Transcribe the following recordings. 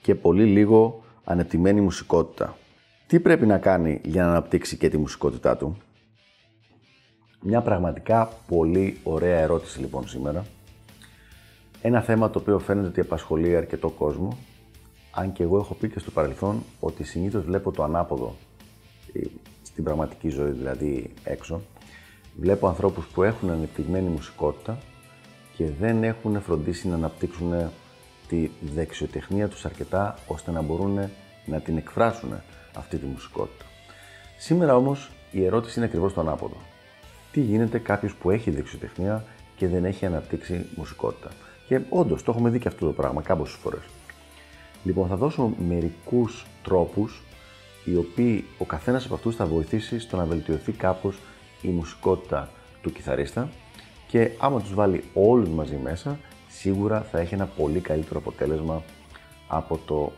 και πολύ λίγο ανεπτυγμένη μουσικότητα. Τι πρέπει να κάνει για να αναπτύξει και τη μουσικότητά του; Μια πραγματικά πολύ ωραία ερώτηση λοιπόν σήμερα. Ένα θέμα το οποίο φαίνεται ότι απασχολεί αρκετό κόσμο, αν και εγώ έχω πει και στο παρελθόν ότι συνήθως βλέπω το ανάποδο ε, στην πραγματική ζωή, δηλαδή έξω. Βλέπω ανθρώπους που έχουν ανεπτυγμένη μουσικότητα και δεν έχουν φροντίσει να αναπτύξουν τη δεξιοτεχνία τους αρκετά ώστε να μπορούν να την εκφράσουν αυτή τη μουσικότητα. Σήμερα όμως η ερώτηση είναι ακριβώς το ανάποδο. Τι γίνεται κάποιος που έχει δεξιοτεχνία και δεν έχει αναπτύξει μουσικότητα; Και όντως το έχουμε δει και αυτό το πράγμα κάποιες φορές. Λοιπόν, θα δώσω μερικούς τρόπους οι οποίοι ο καθένας από αυτούς θα βοηθήσει στο να βελτιωθεί κάπως η μουσικότητα του κιθαρίστα και άμα τους βάλει όλους μαζί μέσα σίγουρα θα έχει ένα πολύ καλύτερο αποτέλεσμα από το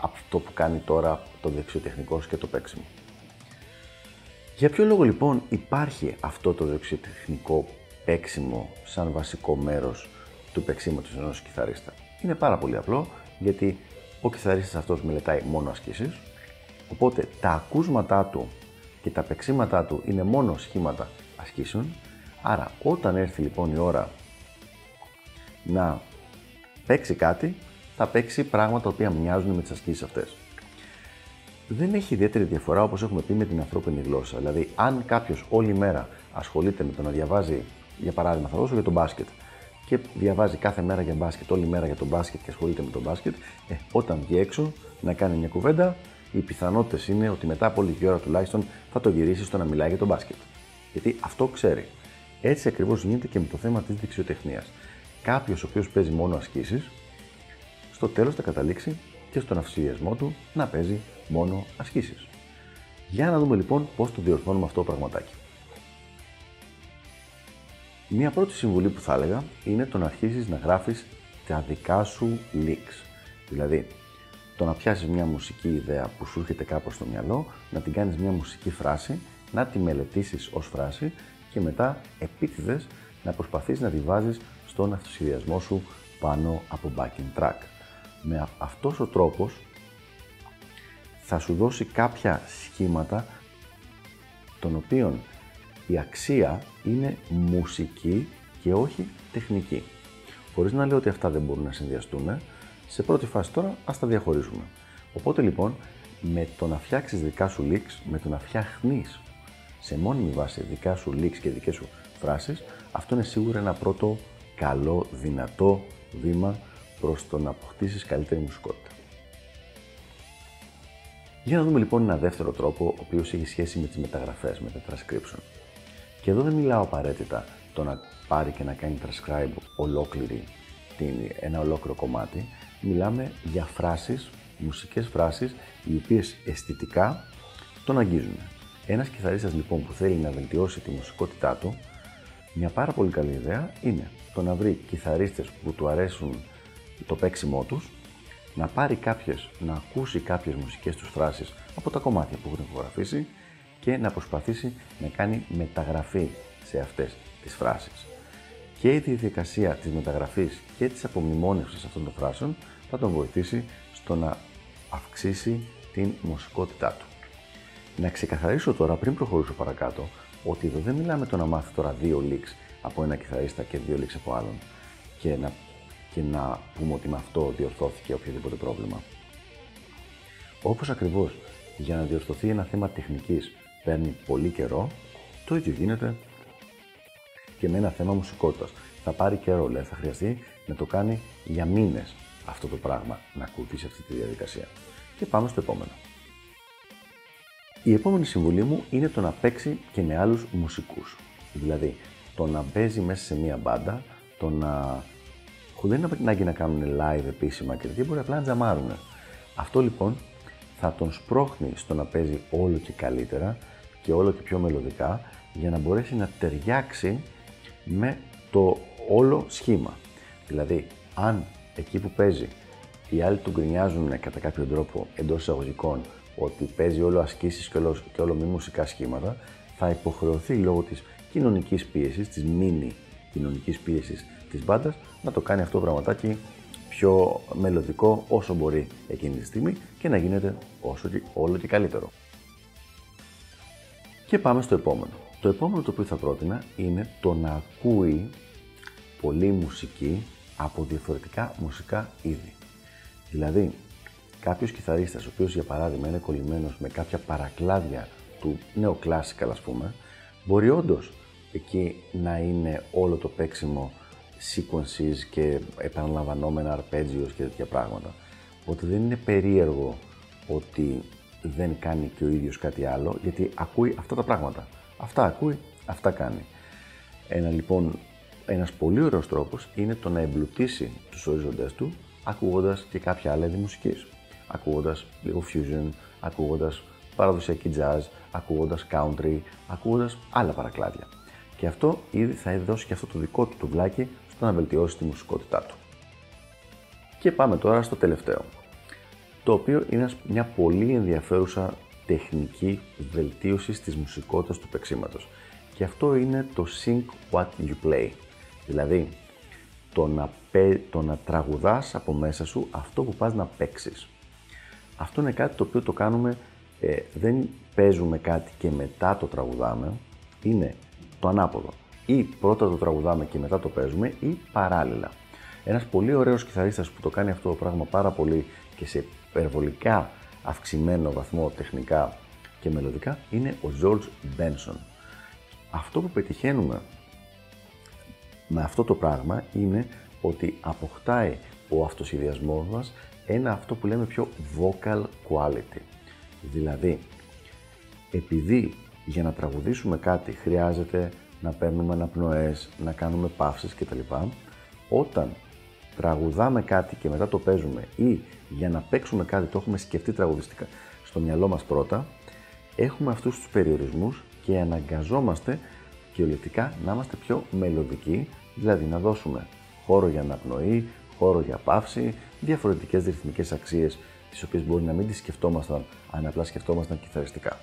αυτό που κάνει τώρα το δεξιοτεχνικό και το παίξιμο. Για ποιο λόγο λοιπόν υπάρχει αυτό το δεξιοτεχνικό παίξιμο σαν βασικό μέρος του παίξήματος ενός κιθαρίστα; Είναι πάρα πολύ απλό γιατί ο κιθαρίστας αυτός μελετάει μόνο ασκήσεις οπότε τα ακούσματά του και τα παίξήματά του είναι μόνο σχήματα ασκήσεων άρα όταν έρθει λοιπόν η ώρα να παίξει κάτι, θα παίξει πράγματα τα οποία μοιάζουν με τις ασκήσεις αυτές. Δεν έχει ιδιαίτερη διαφορά όπως έχουμε πει με την ανθρώπινη γλώσσα. Δηλαδή, αν κάποιος όλη μέρα ασχολείται με το να διαβάζει, για παράδειγμα, θα δώσω για τον μπάσκετ, και διαβάζει κάθε μέρα για μπάσκετ, όλη μέρα για τον μπάσκετ και ασχολείται με τον μπάσκετ, ε, όταν βγει έξω να κάνει μια κουβέντα, οι πιθανότητες είναι ότι μετά από λίγη ώρα τουλάχιστον θα το γυρίσει στο να μιλάει για τον μπάσκετ. Γιατί αυτό ξέρει. Έτσι ακριβώς γίνεται και με το θέμα της δεξιοτεχνίας κάποιος ο οποίος παίζει μόνο ασκήσεις, στο τέλος θα καταλήξει και στον αυσιασμό του να παίζει μόνο ασκήσεις. Για να δούμε λοιπόν πώς το διορθώνουμε αυτό το πραγματάκι. Μία πρώτη συμβουλή που θα έλεγα είναι το να αρχίσεις να γράφεις τα δικά σου leaks. Δηλαδή, το να πιάσεις μια μουσική ιδέα που σου έρχεται κάπως στο μυαλό, να την κάνεις μια μουσική φράση, να τη μελετήσεις ως φράση και μετά επίτηδες να προσπαθείς να τη βάζεις στον αυτοσχεδιασμό σου πάνω από backing track. Με αυτός ο τρόπος θα σου δώσει κάποια σχήματα των οποίων η αξία είναι μουσική και όχι τεχνική. Χωρίς να λέω ότι αυτά δεν μπορούν να συνδυαστούν, σε πρώτη φάση τώρα ας τα διαχωρίζουμε. Οπότε λοιπόν, με το να φτιάξεις δικά σου leaks, με το να φτιάχνεις σε μόνιμη βάση δικά σου leaks και δικές σου φράσεις, αυτό είναι σίγουρα ένα πρώτο καλό, δυνατό βήμα προς το να αποκτήσεις καλύτερη μουσικότητα. Για να δούμε λοιπόν ένα δεύτερο τρόπο, ο οποίος έχει σχέση με τις μεταγραφές, με τα transcription. Και εδώ δεν μιλάω απαραίτητα το να πάρει και να κάνει transcribe ολόκληρη, την, ένα ολόκληρο κομμάτι. Μιλάμε για φράσεις, μουσικές φράσεις, οι οποίες αισθητικά τον αγγίζουν. Ένας κιθαρίστας λοιπόν που θέλει να βελτιώσει τη μουσικότητά του, μια πάρα πολύ καλή ιδέα είναι το να βρει κιθαρίστες που του αρέσουν το παίξιμό τους, να πάρει κάποιες, να ακούσει κάποιες μουσικές τους φράσεις από τα κομμάτια που έχουν ηχογραφήσει και να προσπαθήσει να κάνει μεταγραφή σε αυτές τις φράσεις. Και η διαδικασία της μεταγραφής και της απομνημόνευσης αυτών των φράσεων θα τον βοηθήσει στο να αυξήσει την μουσικότητά του. Να ξεκαθαρίσω τώρα, πριν προχωρήσω παρακάτω, ότι εδώ δεν μιλάμε το να μάθει τώρα δύο leaks από ένα κιθαρίστα και δύο leaks από άλλον και να, και να πούμε ότι με αυτό διορθώθηκε οποιοδήποτε πρόβλημα. Όπως ακριβώς για να διορθωθεί ένα θέμα τεχνικής παίρνει πολύ καιρό, το ίδιο γίνεται και με ένα θέμα μουσικότητας. Θα πάρει καιρό, λέει, θα χρειαστεί να το κάνει για μήνες αυτό το πράγμα, να ακολουθήσει αυτή τη διαδικασία. Και πάμε στο επόμενο. Η επόμενη συμβουλή μου είναι το να παίξει και με άλλους μουσικούς. Δηλαδή, το να παίζει μέσα σε μία μπάντα, το να... δεν είναι ανάγκη να κάνουν live επίσημα και τέτοια, μπορεί απλά να τζαμάρουν. Αυτό λοιπόν θα τον σπρώχνει στο να παίζει όλο και καλύτερα και όλο και πιο μελωδικά για να μπορέσει να ταιριάξει με το όλο σχήμα. Δηλαδή, αν εκεί που παίζει οι άλλοι του γκρινιάζουν κατά κάποιο τρόπο εντός εισαγωγικών ότι παίζει όλο ασκήσεις και όλο, και όλο μη μουσικά σχήματα, θα υποχρεωθεί λόγω της κοινωνικής πίεσης, της μίνι κοινωνικής πίεσης της μπάντας να το κάνει αυτό το πραγματάκι πιο μελλοντικό όσο μπορεί εκείνη τη στιγμή και να γίνεται όσο και, όλο και καλύτερο. Και πάμε στο επόμενο. Το επόμενο το οποίο θα πρότεινα είναι το να ακούει πολύ μουσική από διαφορετικά μουσικά είδη. Δηλαδή, κάποιος κιθαρίστας, ο οποίος για παράδειγμα είναι κολλημένος με κάποια παρακλάδια του νεοκλάσικα, ας πούμε, μπορεί όντως εκεί να είναι όλο το παίξιμο sequences και επαναλαμβανόμενα arpeggios και τέτοια πράγματα. Οπότε δεν είναι περίεργο ότι δεν κάνει και ο ίδιος κάτι άλλο, γιατί ακούει αυτά τα πράγματα. Αυτά ακούει, αυτά κάνει. Ένα λοιπόν, ένας πολύ ωραίος τρόπος είναι το να εμπλουτίσει τους οριζοντές του, ακούγοντας και κάποια άλλα είδη μουσικής. Ακούγοντας λίγο fusion, ακούγοντας παραδοσιακή jazz, ακούγοντας country, ακούγοντας άλλα παρακλάδια. Και αυτό ήδη θα δώσει και αυτό το δικό του τουβλάκι στο να βελτιώσει τη μουσικότητά του. Και πάμε τώρα στο τελευταίο, το οποίο είναι μια πολύ ενδιαφέρουσα τεχνική βελτίωση της μουσικότητας του παίξήματος. Και αυτό είναι το Sing What You Play. Δηλαδή, το να, το να τραγουδάς από μέσα σου αυτό που πας να παίξεις. Αυτό είναι κάτι το οποίο το κάνουμε, ε, δεν παίζουμε κάτι και μετά το τραγουδάμε, είναι το ανάποδο. Ή πρώτα το τραγουδάμε και μετά το παίζουμε ή παράλληλα. Ένας πολύ ωραίος κιθαρίστας που το κάνει αυτό το πράγμα πάρα πολύ και σε υπερβολικά αυξημένο βαθμό τεχνικά και μελωδικά είναι ο George Benson. Αυτό που πετυχαίνουμε με αυτό το πράγμα είναι ότι αποκτάει ο αυτοσχεδιασμός μας ένα αυτό που λέμε πιο vocal quality. Δηλαδή, επειδή για να τραγουδήσουμε κάτι χρειάζεται να παίρνουμε αναπνοές, να κάνουμε παύσεις κτλ. Όταν τραγουδάμε κάτι και μετά το παίζουμε ή για να παίξουμε κάτι το έχουμε σκεφτεί τραγουδιστικά στο μυαλό μας πρώτα, έχουμε αυτούς τους περιορισμούς και αναγκαζόμαστε κυριολεκτικά να είμαστε πιο μελλοντικοί, δηλαδή να δώσουμε χώρο για αναπνοή, χώρο για παύση, διαφορετικές ρυθμικές αξίες τις οποίες μπορεί να μην τις σκεφτόμασταν αν απλά σκεφτόμασταν κιθαριστικά.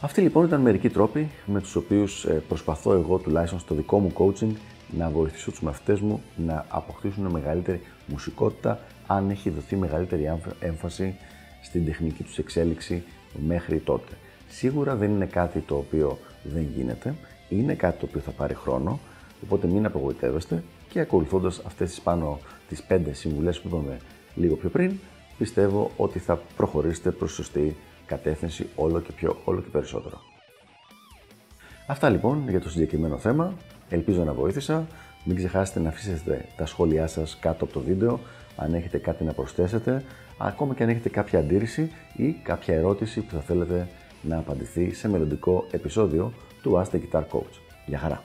Αυτοί λοιπόν ήταν μερικοί τρόποι με τους οποίους ε, προσπαθώ εγώ τουλάχιστον στο δικό μου coaching να βοηθήσω τους μαθητές μου να αποκτήσουν μεγαλύτερη μουσικότητα αν έχει δοθεί μεγαλύτερη έμφαση στην τεχνική τους εξέλιξη μέχρι τότε. Σίγουρα δεν είναι κάτι το οποίο δεν γίνεται, είναι κάτι το οποίο θα πάρει χρόνο, οπότε μην απογοητεύεστε και ακολουθώντας αυτές τις πάνω τις πέντε συμβουλές που είπαμε λίγο πιο πριν, πιστεύω ότι θα προχωρήσετε προς σωστή κατεύθυνση όλο και πιο, όλο και περισσότερο. Αυτά λοιπόν για το συγκεκριμένο θέμα. Ελπίζω να βοήθησα. Μην ξεχάσετε να αφήσετε τα σχόλιά σας κάτω από το βίντεο αν έχετε κάτι να προσθέσετε, ακόμα και αν έχετε κάποια αντίρρηση ή κάποια ερώτηση που θα θέλετε να απαντηθεί σε μελλοντικό επεισόδιο του Ask the Guitar Coach. Γεια χαρά!